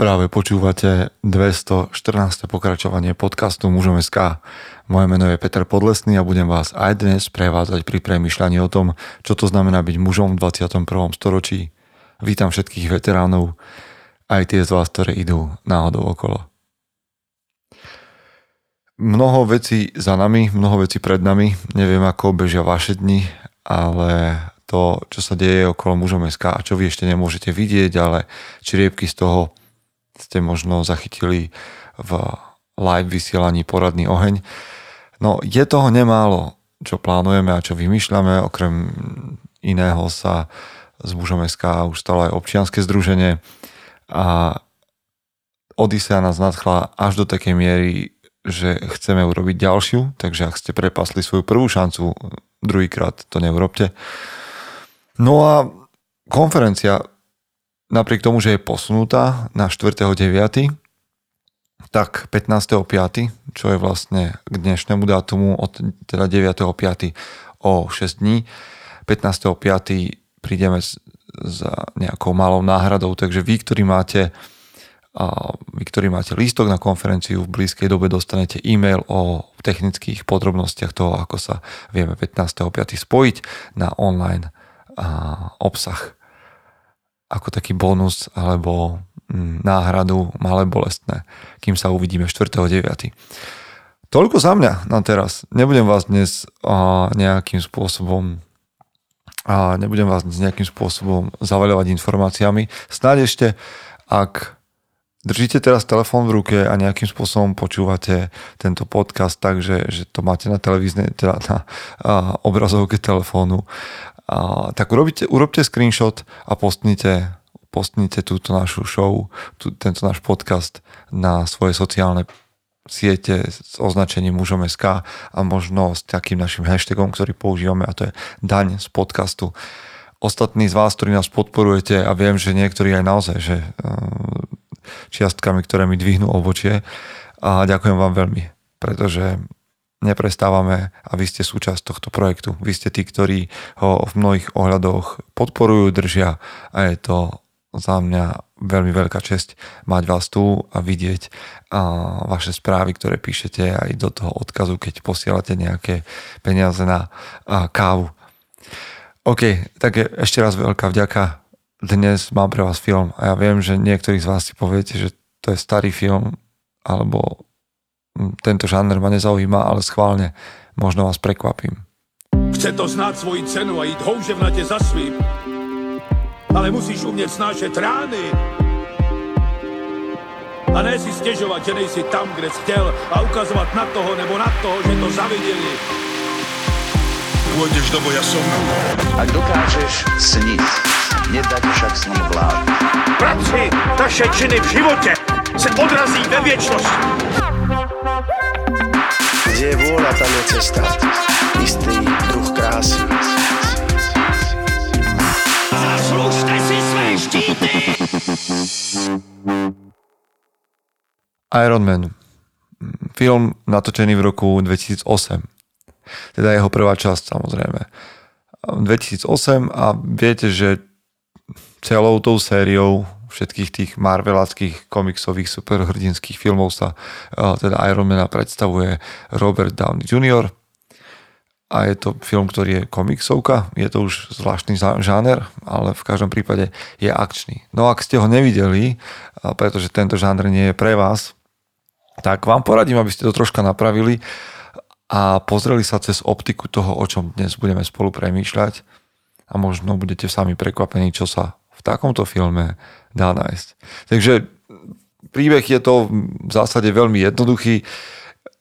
Práve počúvate 214. pokračovanie podcastu Mužom SK. Moje meno je Peter Podlesný a budem vás aj dnes prevádzať pri premyšľaní o tom, čo to znamená byť mužom v 21. storočí. Vítam všetkých veteránov, aj tie z vás, ktoré idú náhodou okolo. Mnoho vecí za nami, mnoho vecí pred nami. Neviem, ako bežia vaše dni, ale to, čo sa deje okolo mužom SK a čo vy ešte nemôžete vidieť, ale čriepky z toho ste možno zachytili v live vysielaní poradný oheň. No je toho nemálo, čo plánujeme a čo vymýšľame, okrem iného sa z mužom SK už stalo aj občianske združenie a Odisea nás nadchla až do takej miery, že chceme urobiť ďalšiu, takže ak ste prepasli svoju prvú šancu, druhýkrát to neurobte. No a konferencia napriek tomu, že je posunutá na 4.9., tak 15.5., čo je vlastne k dnešnému dátumu od teda 9.5. o 6 dní, 15.5. prídeme s nejakou malou náhradou, takže vy, ktorí máte a vy, ktorí máte lístok na konferenciu, v blízkej dobe dostanete e-mail o technických podrobnostiach toho, ako sa vieme 15.5. spojiť na online a obsah ako taký bonus alebo mm, náhradu malé bolestné, kým sa uvidíme 4.9. Toľko za mňa na teraz. Nebudem vás dnes a, nejakým spôsobom a nebudem vás dnes nejakým spôsobom zavaľovať informáciami. Snáď ešte, ak držíte teraz telefón v ruke a nejakým spôsobom počúvate tento podcast tak, že, že to máte na televíznej, teda na a, obrazovke telefónu tak urobite, urobte screenshot a postnite, postnite túto našu show, tú, tento náš podcast na svoje sociálne siete s označením mužom SK a možno s takým našim hashtagom, ktorý používame a to je daň z podcastu. Ostatní z vás, ktorí nás podporujete a viem, že niektorí aj naozaj, že e, čiastkami, ktoré mi dvihnú obočie a ďakujem vám veľmi, pretože neprestávame a vy ste súčasť tohto projektu. Vy ste tí, ktorí ho v mnohých ohľadoch podporujú, držia a je to za mňa veľmi veľká česť mať vás tu a vidieť a vaše správy, ktoré píšete aj do toho odkazu, keď posielate nejaké peniaze na a, kávu. OK, tak ešte raz veľká vďaka. Dnes mám pre vás film a ja viem, že niektorí z vás si poviete, že to je starý film alebo tento žáner ma nezaujíma, ale schválne možno vás prekvapím. Chce to znát svoji cenu a jít houževnatě za svým. Ale musíš umět snášet rány. A ne si stěžovat, že nejsi tam, kde jsi chtěl a ukazovat na toho nebo na toho, že to zaviděli. Pôjdeš do boja som. Ak dokážeš sniť, nedať však sním vlád. Práci, taše činy v životě se odrazí ve věčnosti. Kde je vôľa, tam je cesta. Istý druh krásy. Zaslužte si své štíty! Iron Man. Film natočený v roku 2008. Teda jeho prvá časť samozrejme. 2008 a viete, že celou tou sériou všetkých tých marveláckých komiksových superhrdinských filmov sa teda Ironmana predstavuje Robert Downey Jr. A je to film, ktorý je komiksovka, je to už zvláštny žáner, ale v každom prípade je akčný. No ak ste ho nevideli, pretože tento žáner nie je pre vás, tak vám poradím, aby ste to troška napravili a pozreli sa cez optiku toho, o čom dnes budeme spolu premýšľať a možno budete sami prekvapení, čo sa v takomto filme dá nájsť. Takže príbeh je to v zásade veľmi jednoduchý.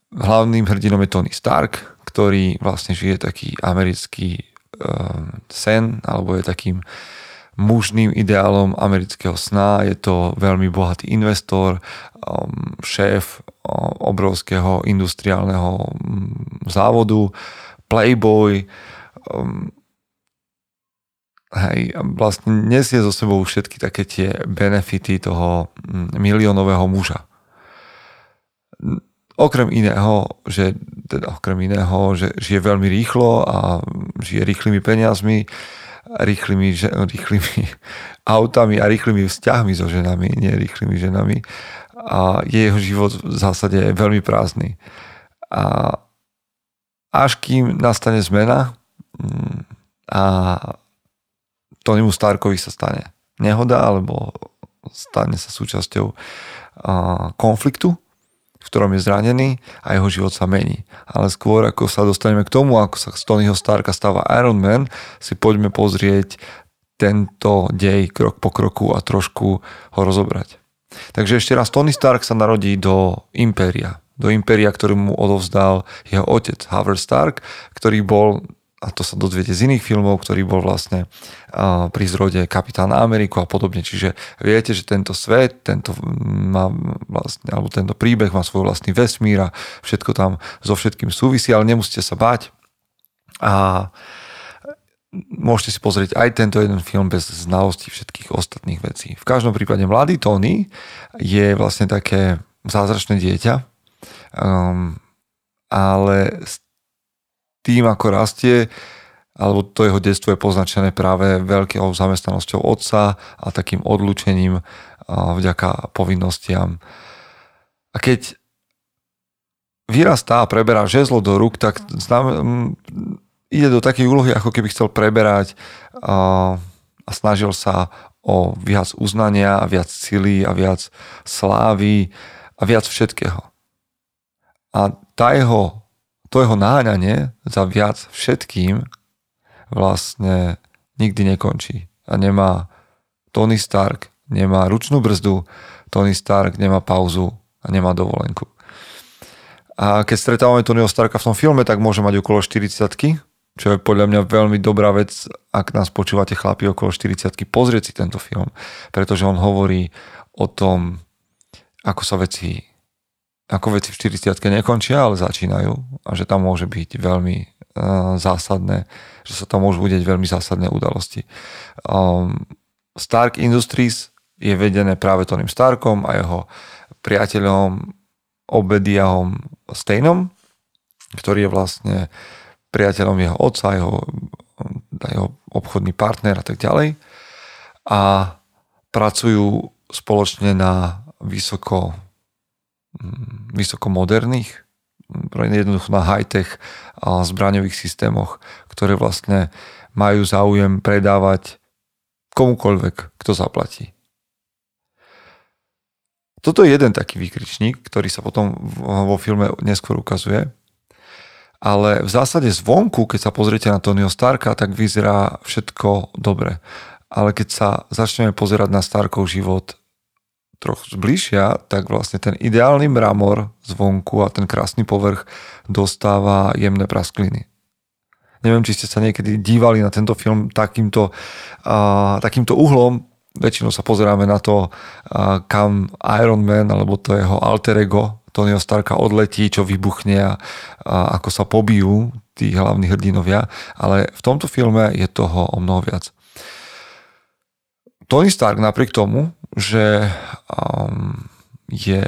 Hlavným hrdinom je Tony Stark, ktorý vlastne žije taký americký uh, sen, alebo je takým mužným ideálom amerického sna. Je to veľmi bohatý investor, um, šéf um, obrovského industriálneho um, závodu, playboy, um, Hej, vlastne nesie zo sebou všetky také tie benefity toho mm, miliónového muža. Okrem iného, že, teda okrem iného, že žije veľmi rýchlo a žije rýchlymi peniazmi, rýchlymi, rýchlymi autami a rýchlymi vzťahmi so ženami, nie rýchlymi ženami. A je jeho život v zásade veľmi prázdny. A až kým nastane zmena mm, a Tonymu Starkovi sa stane nehoda alebo stane sa súčasťou konfliktu, v ktorom je zranený a jeho život sa mení. Ale skôr ako sa dostaneme k tomu, ako sa z Tonyho Starka stáva Iron Man, si poďme pozrieť tento dej krok po kroku a trošku ho rozobrať. Takže ešte raz, Tony Stark sa narodí do Impéria. Do Impéria, ktorý mu odovzdal jeho otec Howard Stark, ktorý bol a to sa dozviete z iných filmov, ktorý bol vlastne pri zrode Kapitána Ameriku a podobne. Čiže viete, že tento svet, tento, má vlastne, alebo tento príbeh má svoj vlastný vesmír a všetko tam so všetkým súvisí, ale nemusíte sa báť. A môžete si pozrieť aj tento jeden film bez znalosti všetkých ostatných vecí. V každom prípade mladý Tony je vlastne také zázračné dieťa, um, ale tým, ako rastie, alebo to jeho detstvo je poznačené práve veľkou zamestnanosťou otca a takým odlúčením vďaka povinnostiam. A keď vyrastá a preberá žezlo do rúk, tak znam, ide do takej úlohy, ako keby chcel preberať a, a snažil sa o viac uznania, a viac sily a viac slávy a viac všetkého. A tá jeho to jeho náňanie za viac všetkým vlastne nikdy nekončí. A nemá Tony Stark, nemá ručnú brzdu, Tony Stark nemá pauzu a nemá dovolenku. A keď stretávame Tonyho Starka v tom filme, tak môže mať okolo 40 čo je podľa mňa veľmi dobrá vec, ak nás počúvate chlapi okolo 40 pozrieť si tento film, pretože on hovorí o tom, ako sa veci ako veci v 40 nekončia, ale začínajú a že tam môže byť veľmi uh, zásadné, že sa tam môžu udeť veľmi zásadné udalosti. Um, Stark Industries je vedené práve Tonym Starkom a jeho priateľom Obediahom Steinom, ktorý je vlastne priateľom jeho otca, jeho, jeho obchodný partner a tak ďalej. A pracujú spoločne na vysoko Mm, vysoko moderných, mm, jednoducho na high-tech zbraňových systémoch, ktoré vlastne majú záujem predávať komukoľvek, kto zaplatí. Toto je jeden taký výkričník, ktorý sa potom vo filme neskôr ukazuje. Ale v zásade zvonku, keď sa pozriete na Tonyho Starka, tak vyzerá všetko dobre. Ale keď sa začneme pozerať na Starkov život, trochu zbližia, tak vlastne ten ideálny mramor zvonku a ten krásny povrch dostáva jemné praskliny. Neviem, či ste sa niekedy dívali na tento film takýmto, uh, takýmto uhlom. Väčšinou sa pozeráme na to, uh, kam Iron Man alebo to jeho alter ego Tonyho Starka odletí, čo vybuchne a, a ako sa pobijú tí hlavní hrdinovia. Ale v tomto filme je toho o mnoho viac. Tony Stark napriek tomu, že um, je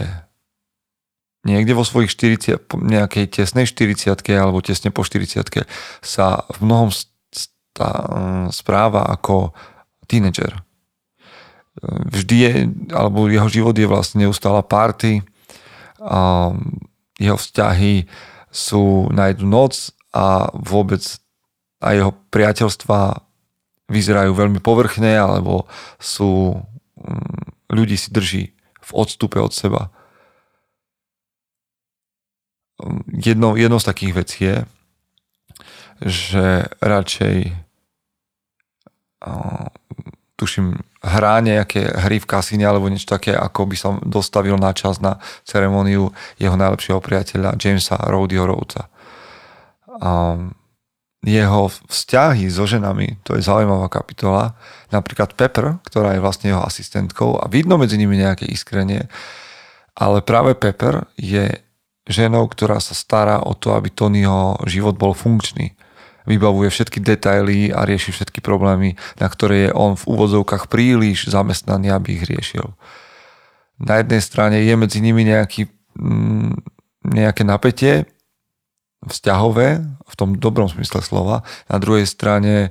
niekde vo svojich 40, nejakej tesnej 40 alebo tesne po 40 sa v mnohom stá, správa ako tínedžer. Vždy je, alebo jeho život je vlastne neustála party, a jeho vzťahy sú na jednu noc a vôbec a jeho priateľstva vyzerajú veľmi povrchne alebo sú mm, ľudí si drží v odstupe od seba. Jednou, jednou z takých vecí je, že radšej tuším, hrá nejaké hry v kasíne alebo niečo také, ako by som dostavil na čas na ceremoniu jeho najlepšieho priateľa Jamesa Rowdyho Rhodes. Um, jeho vzťahy so ženami, to je zaujímavá kapitola, napríklad Pepper, ktorá je vlastne jeho asistentkou a vidno medzi nimi nejaké iskrenie, ale práve Pepper je ženou, ktorá sa stará o to, aby Tonyho život bol funkčný. Vybavuje všetky detaily a rieši všetky problémy, na ktoré je on v úvodzovkách príliš zamestnaný, aby ich riešil. Na jednej strane je medzi nimi nejaký, mm, nejaké napätie, vzťahové, v tom dobrom smysle slova. Na druhej strane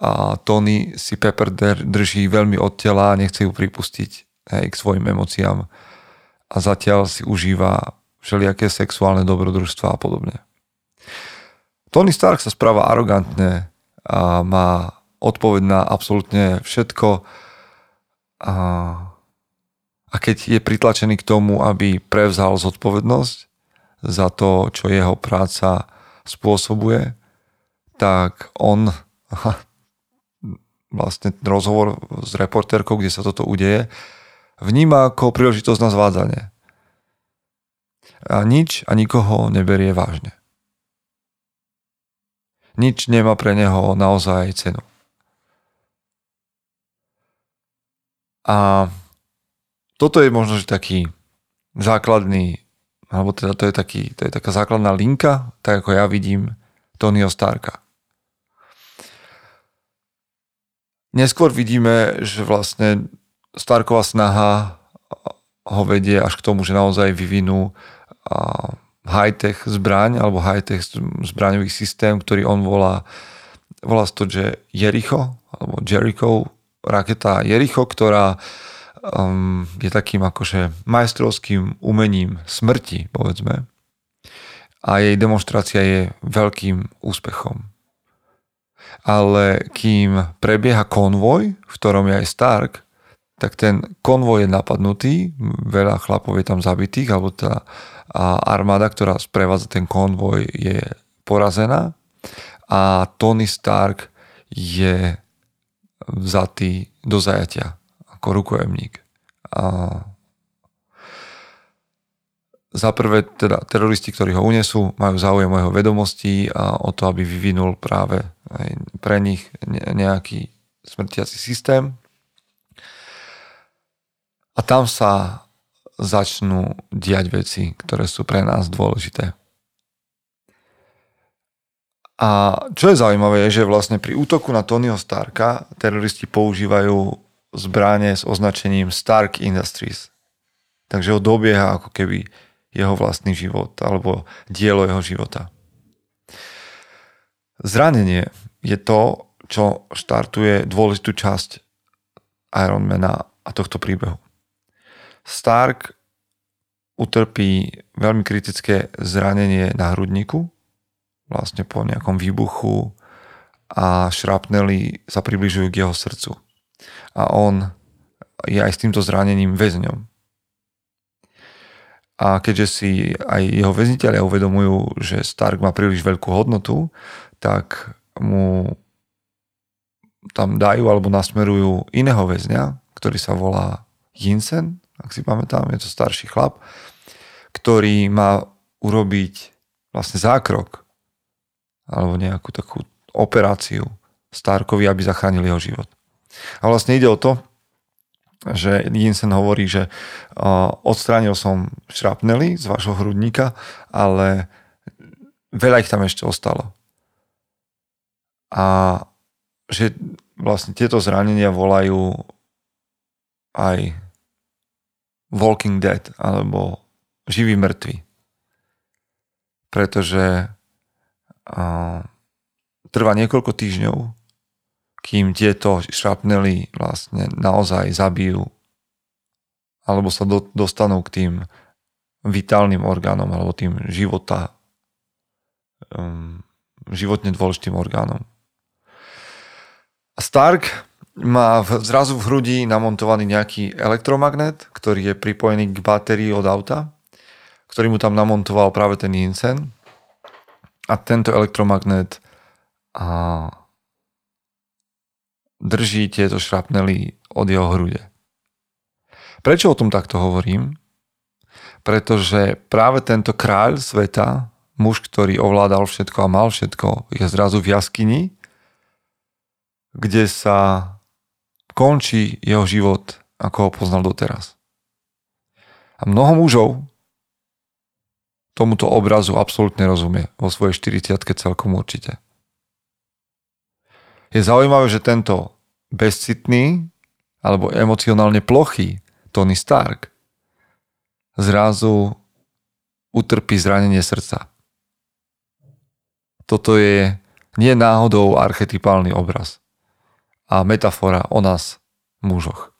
a Tony si Pepper drží veľmi od tela a nechce ju pripustiť hej, k svojim emóciám a zatiaľ si užíva všelijaké sexuálne dobrodružstva a podobne. Tony Stark sa správa arogantne a má odpoveď na absolútne všetko a, a keď je pritlačený k tomu, aby prevzal zodpovednosť za to, čo jeho práca spôsobuje, tak on vlastne rozhovor s reportérkou, kde sa toto udeje, vníma ako príležitosť na zvádzanie. A nič a nikoho neberie vážne. Nič nemá pre neho naozaj cenu. A toto je možno, že taký základný, alebo teda to je, taký, to je taká základná linka, tak ako ja vidím Tonyho Starka. Neskôr vidíme, že vlastne Starková snaha ho vedie až k tomu, že naozaj vyvinú high-tech zbraň alebo high-tech zbraňový systém, ktorý on volá, volá to, že Jericho alebo Jericho, raketa Jericho, ktorá um, je takým akože majstrovským umením smrti, povedzme. A jej demonstrácia je veľkým úspechom. Ale kým prebieha konvoj, v ktorom je aj Stark, tak ten konvoj je napadnutý, veľa chlapov je tam zabitých, alebo tá armáda, ktorá sprevádza ten konvoj, je porazená. A Tony Stark je vzatý do zajatia ako rukojemník. A za prvé teda teroristi, ktorí ho unesú, majú záujem o jeho vedomosti a o to, aby vyvinul práve pre nich nejaký smrtiaci systém. A tam sa začnú diať veci, ktoré sú pre nás dôležité. A čo je zaujímavé, je, že vlastne pri útoku na Tonyho Starka teroristi používajú zbranie s označením Stark Industries. Takže ho dobieha ako keby jeho vlastný život alebo dielo jeho života. Zranenie je to, čo štartuje dôležitú časť Ironmana a tohto príbehu. Stark utrpí veľmi kritické zranenie na hrudníku, vlastne po nejakom výbuchu a šrapnely sa približujú k jeho srdcu. A on je aj s týmto zranením väzňom. A keďže si aj jeho väzniteľia uvedomujú, že Stark má príliš veľkú hodnotu, tak mu tam dajú alebo nasmerujú iného väzňa, ktorý sa volá Jinsen, ak si pamätám, je to starší chlap, ktorý má urobiť vlastne zákrok alebo nejakú takú operáciu Starkovi, aby zachránil jeho život. A vlastne ide o to, že Jensen hovorí, že odstránil som šrapnely z vášho hrudníka, ale veľa ich tam ešte ostalo. A že vlastne tieto zranenia volajú aj Walking Dead alebo živý mŕtvy. Pretože trvá niekoľko týždňov, kým tieto šrapnely vlastne naozaj zabijú alebo sa do, dostanú k tým vitálnym orgánom alebo tým života um, životne dôležitým orgánom. Stark má v, zrazu v hrudi namontovaný nejaký elektromagnet, ktorý je pripojený k batérii od auta, ktorý mu tam namontoval práve ten Jensen. A tento elektromagnet a drží tieto šrapnely od jeho hrude. Prečo o tom takto hovorím? Pretože práve tento kráľ sveta, muž, ktorý ovládal všetko a mal všetko, je zrazu v jaskyni, kde sa končí jeho život, ako ho poznal doteraz. A mnoho mužov tomuto obrazu absolútne rozumie vo svojej 40 celkom určite je zaujímavé, že tento bezcitný alebo emocionálne plochý Tony Stark zrazu utrpí zranenie srdca. Toto je nie náhodou archetypálny obraz. a metafora o nás, mužoch.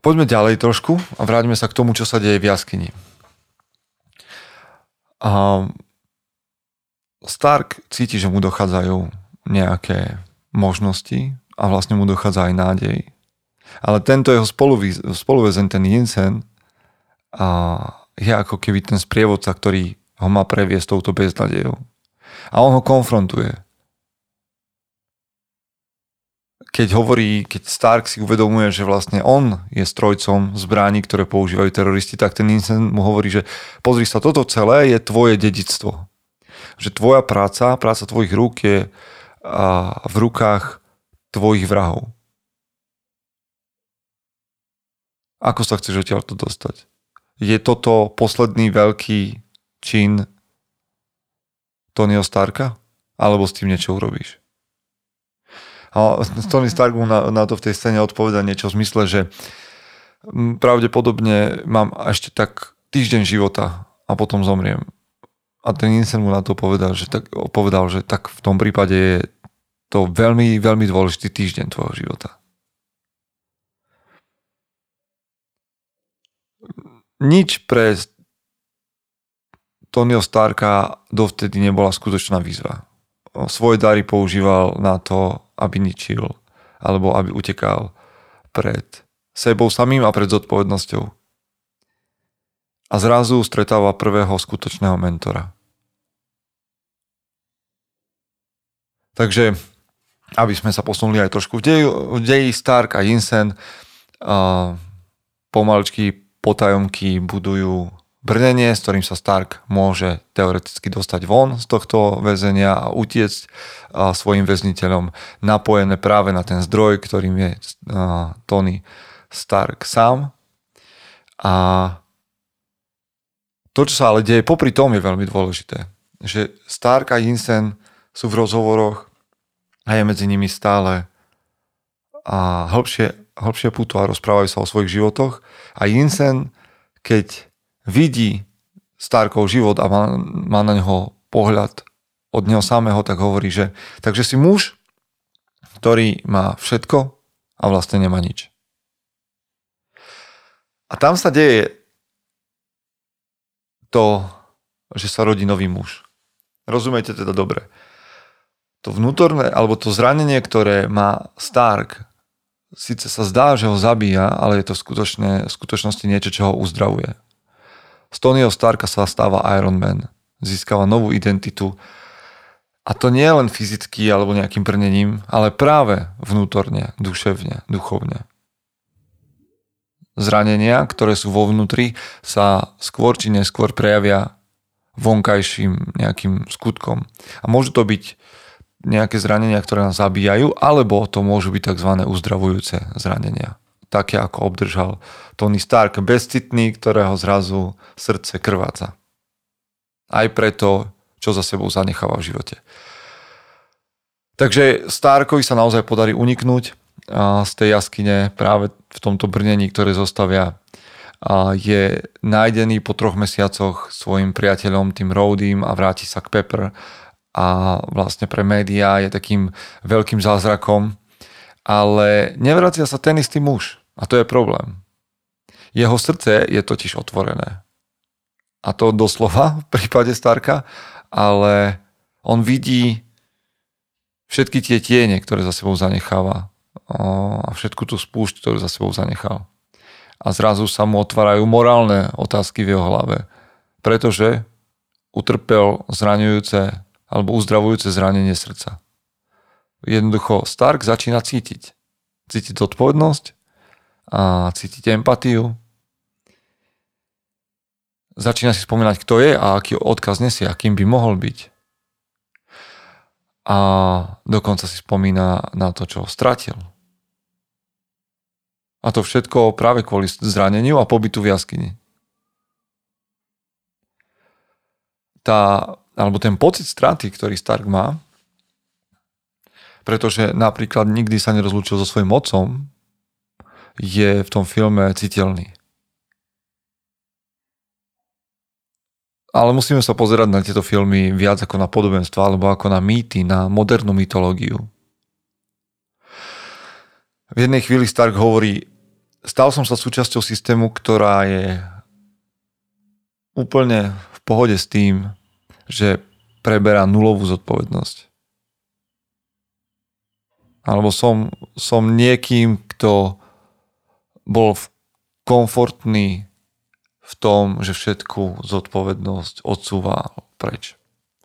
Poďme ďalej trošku a vráťme sa k tomu, čo sa deje v jaskyni. A Stark cíti, že mu dochádzajú nejaké možnosti a vlastne mu dochádza aj nádej. Ale tento jeho spoluväzen, ten Jensen, a je ako keby ten sprievodca, ktorý ho má previesť touto beznadejou. A on ho konfrontuje. Keď hovorí, keď Stark si uvedomuje, že vlastne on je strojcom zbraní, ktoré používajú teroristi, tak ten Jensen mu hovorí, že pozri sa, toto celé je tvoje dedictvo. Že tvoja práca, práca tvojich rúk je v rukách tvojich vrahov. Ako sa chceš odtiaľ to dostať? Je toto posledný veľký čin Tonyho Starka? Alebo s tým niečo urobíš? A Tony Stark mu na, na to v tej scéne odpoveda niečo v zmysle, že pravdepodobne mám ešte tak týždeň života a potom zomriem. A ten Insel mu na to povedal, že tak, povedal, že tak v tom prípade je to veľmi, veľmi dôležitý týždeň tvojho života. Nič pre Tonyho Starka dovtedy nebola skutočná výzva. Svoje dary používal na to, aby ničil alebo aby utekal pred sebou samým a pred zodpovednosťou. A zrazu stretáva prvého skutočného mentora. Takže, aby sme sa posunuli aj trošku v deji, deji Stark a Jensen uh, pomaličky potajomky budujú brnenie, s ktorým sa Stark môže teoreticky dostať von z tohto väzenia a utiecť svojim väzniteľom napojené práve na ten zdroj, ktorým je Tony Stark sám. A to, čo sa ale deje popri tom je veľmi dôležité. Že Stark a Jensen sú v rozhovoroch a je medzi nimi stále a hĺbšie, hĺbšie puto a rozprávajú sa o svojich životoch a Jensen, keď vidí Starkov život a má, má na neho pohľad od neho samého, tak hovorí, že takže si muž, ktorý má všetko a vlastne nemá nič. A tam sa deje to, že sa rodí nový muž. Rozumiete teda dobre. To vnútorné, alebo to zranenie, ktoré má Stark, síce sa zdá, že ho zabíja, ale je to skutočne, v skutočnosti niečo, čo ho uzdravuje. Z Tonyho Starka sa stáva Iron Man. Získava novú identitu. A to nie len fyzicky alebo nejakým brnením, ale práve vnútorne, duševne, duchovne. Zranenia, ktoré sú vo vnútri, sa skôr či neskôr prejavia vonkajším nejakým skutkom. A môžu to byť nejaké zranenia, ktoré nás zabíjajú, alebo to môžu byť tzv. uzdravujúce zranenia také ako obdržal Tony Stark, bezcitný, ktorého zrazu srdce krváca. Aj preto, čo za sebou zanecháva v živote. Takže Starkovi sa naozaj podarí uniknúť z tej jaskyne práve v tomto brnení, ktoré zostavia. Je nájdený po troch mesiacoch svojim priateľom, tým Rhodym a vráti sa k Pepper a vlastne pre médiá je takým veľkým zázrakom, ale nevracia sa ten istý muž. A to je problém. Jeho srdce je totiž otvorené. A to doslova v prípade Starka, ale on vidí všetky tie tiene, ktoré za sebou zanecháva a všetku tú spúšť, ktorú za sebou zanechal. A zrazu sa mu otvárajú morálne otázky v jeho hlave, pretože utrpel zraňujúce alebo uzdravujúce zranenie srdca. Jednoducho Stark začína cítiť. Cítiť zodpovednosť a cítiť empatiu. Začína si spomínať, kto je a aký odkaz nesie, akým by mohol byť. A dokonca si spomína na to, čo stratil. A to všetko práve kvôli zraneniu a pobytu v jaskyni. Tá, alebo ten pocit straty, ktorý Stark má, pretože napríklad nikdy sa nerozlúčil so svojím otcom, je v tom filme citeľný. Ale musíme sa pozerať na tieto filmy viac ako na podobenstva, alebo ako na mýty, na modernú mytológiu. V jednej chvíli Stark hovorí, stal som sa súčasťou systému, ktorá je úplne v pohode s tým, že preberá nulovú zodpovednosť. Alebo som, som niekým, kto bol komfortný v tom, že všetku zodpovednosť odsúva preč.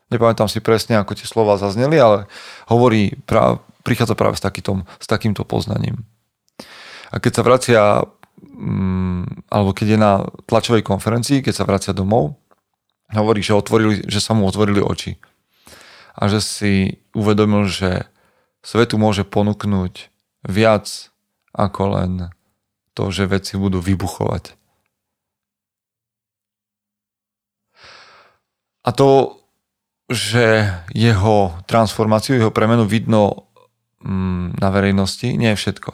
Nepamätám si presne, ako tie slova zazneli, ale hovorí, pra, prichádza práve s, takýtom, s takýmto poznaním. A keď sa vracia, mm, alebo keď je na tlačovej konferencii, keď sa vracia domov, hovorí, že, otvorili, že sa mu otvorili oči. A že si uvedomil, že svetu môže ponúknuť viac ako len to, že veci budú vybuchovať. A to, že jeho transformáciu, jeho premenu vidno mm, na verejnosti, nie je všetko.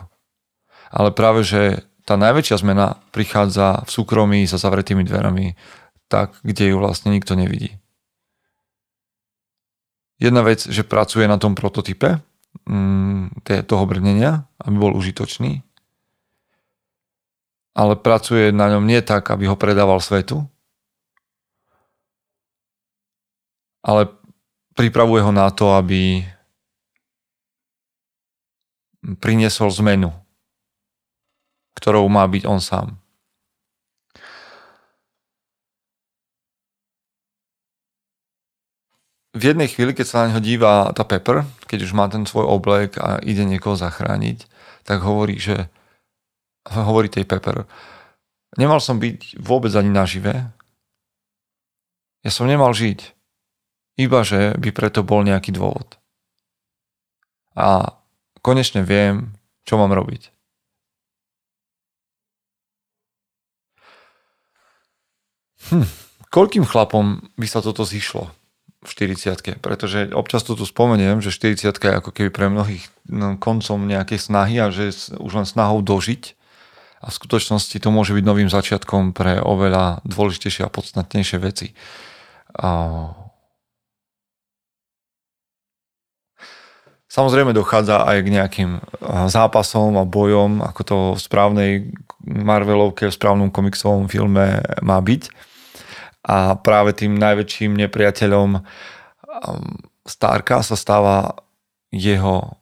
Ale práve, že tá najväčšia zmena prichádza v súkromí za zavretými dverami, tak, kde ju vlastne nikto nevidí. Jedna vec, že pracuje na tom prototype mm, toho brnenia, aby bol užitočný, ale pracuje na ňom nie tak, aby ho predával svetu, ale pripravuje ho na to, aby priniesol zmenu, ktorou má byť on sám. V jednej chvíli, keď sa na neho díva tá Pepper, keď už má ten svoj oblek a ide niekoho zachrániť, tak hovorí, že hovorí tej Pepper, nemal som byť vôbec ani nažive. Ja som nemal žiť. Iba, že by preto bol nejaký dôvod. A konečne viem, čo mám robiť. Hm, koľkým chlapom by sa toto zišlo v 40 Pretože občas to tu spomeniem, že 40 je ako keby pre mnohých no, koncom nejakej snahy a že už len snahou dožiť. A v skutočnosti to môže byť novým začiatkom pre oveľa dôležitejšie a podstatnejšie veci. A Samozrejme dochádza aj k nejakým zápasom a bojom, ako to v správnej Marvelovke, v správnom komiksovom filme má byť. A práve tým najväčším nepriateľom Starka sa stáva jeho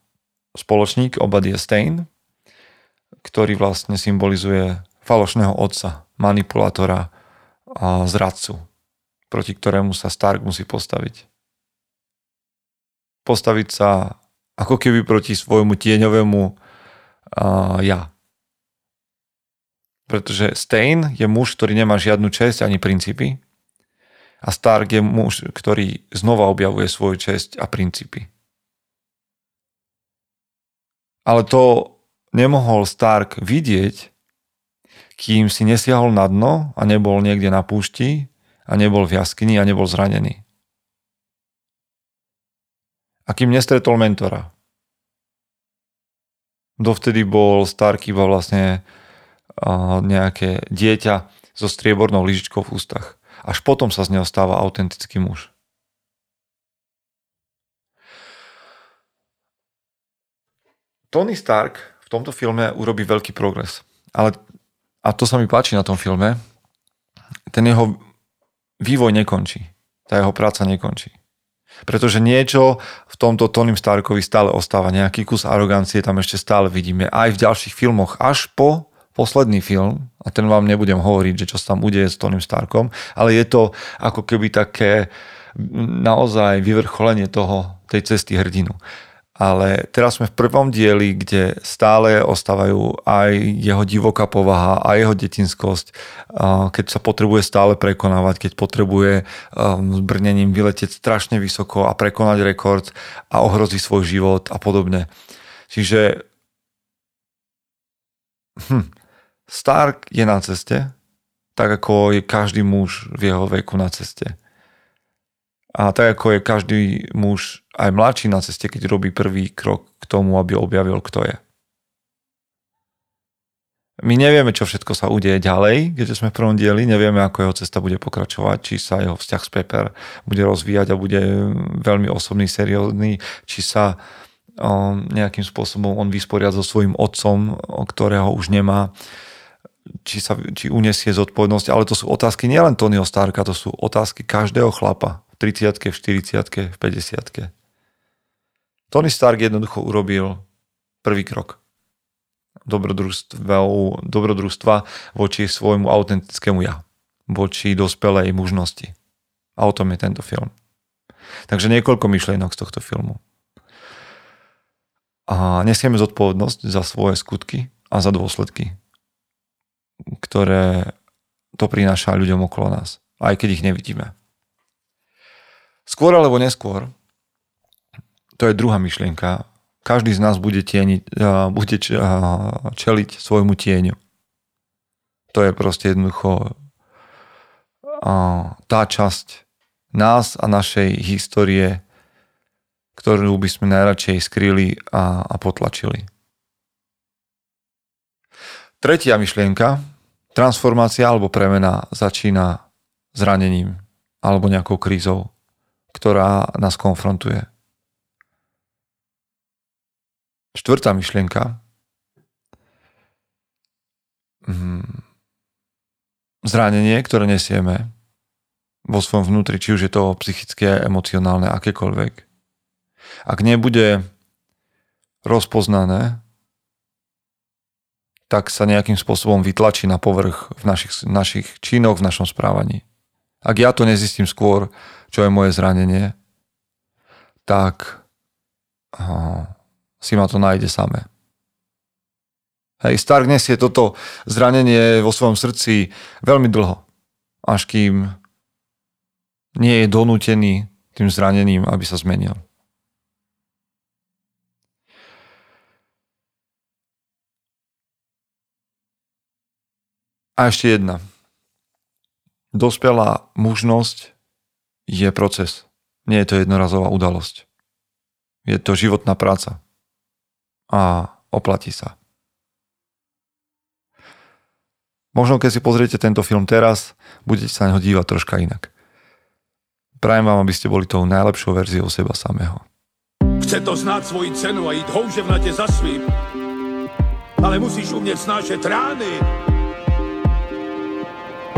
spoločník Obadiah Stein, ktorý vlastne symbolizuje falošného otca, manipulátora a zradcu, proti ktorému sa Stark musí postaviť. Postaviť sa ako keby proti svojmu tieňovému uh, ja. Pretože Stein je muž, ktorý nemá žiadnu česť ani princípy a Stark je muž, ktorý znova objavuje svoju česť a princípy. Ale to nemohol Stark vidieť, kým si nesiahol na dno a nebol niekde na púšti a nebol v jaskyni a nebol zranený a kým nestretol mentora. Dovtedy bol Stark iba vlastne nejaké dieťa so striebornou lyžičkou v ústach. Až potom sa z neho stáva autentický muž. Tony Stark v tomto filme urobí veľký progres. Ale, a to sa mi páči na tom filme, ten jeho vývoj nekončí. Tá jeho práca nekončí. Pretože niečo v tomto Tonym Starkovi stále ostáva. Nejaký kus arogancie tam ešte stále vidíme. Aj v ďalších filmoch. Až po posledný film, a ten vám nebudem hovoriť, že čo sa tam udeje s Tonym Starkom, ale je to ako keby také naozaj vyvrcholenie toho, tej cesty hrdinu ale teraz sme v prvom dieli, kde stále ostávajú aj jeho divoká povaha a jeho detinskosť, keď sa potrebuje stále prekonávať, keď potrebuje s brnením vyletieť strašne vysoko a prekonať rekord a ohrozí svoj život a podobne. Čiže hm, Stark je na ceste, tak ako je každý muž v jeho veku na ceste. A tak ako je každý muž aj mladší na ceste, keď robí prvý krok k tomu, aby objavil, kto je. My nevieme, čo všetko sa udeje ďalej, keďže sme v prvom dieli, nevieme, ako jeho cesta bude pokračovať, či sa jeho vzťah s Pepper bude rozvíjať a bude veľmi osobný, seriózny, či sa o, nejakým spôsobom on vysporiad so svojím otcom, ktorého už nemá, či, sa, či unesie zodpovednosť, ale to sú otázky nielen Tonyho Starka, to sú otázky každého chlapa 30 v 40 v 50 Tony Stark jednoducho urobil prvý krok dobrodružstva, voči svojmu autentickému ja, voči dospelej mužnosti. A o tom je tento film. Takže niekoľko myšlienok z tohto filmu. A nesieme zodpovednosť za svoje skutky a za dôsledky, ktoré to prináša ľuďom okolo nás, aj keď ich nevidíme. Skôr alebo neskôr, to je druhá myšlienka, každý z nás bude, tieni, bude čeliť svojmu tieňu. To je proste jednoducho tá časť nás a našej histórie, ktorú by sme najradšej skryli a, a potlačili. Tretia myšlienka, transformácia alebo premena začína zranením alebo nejakou krízou, ktorá nás konfrontuje. Štvrtá myšlienka. Mhm. Zranenie, ktoré nesieme vo svojom vnútri, či už je to psychické, emocionálne, akékoľvek. Ak nebude rozpoznané, tak sa nejakým spôsobom vytlačí na povrch v našich, našich činoch, v našom správaní. Ak ja to nezistím skôr, čo je moje zranenie, tak si ma to nájde samé. Hej, Stark nesie toto zranenie vo svojom srdci veľmi dlho, až kým nie je donútený tým zranením, aby sa zmenil. A ešte jedna. Dospelá mužnosť je proces. Nie je to jednorazová udalosť. Je to životná práca a oplatí sa. Možno keď si pozriete tento film teraz, budete sa na neho dívať troška inak. Prajem vám, aby ste boli tou najlepšou verziou seba samého. Chce to znát svoji cenu a jít houževnatě za svým. Ale musíš umět snášet rány.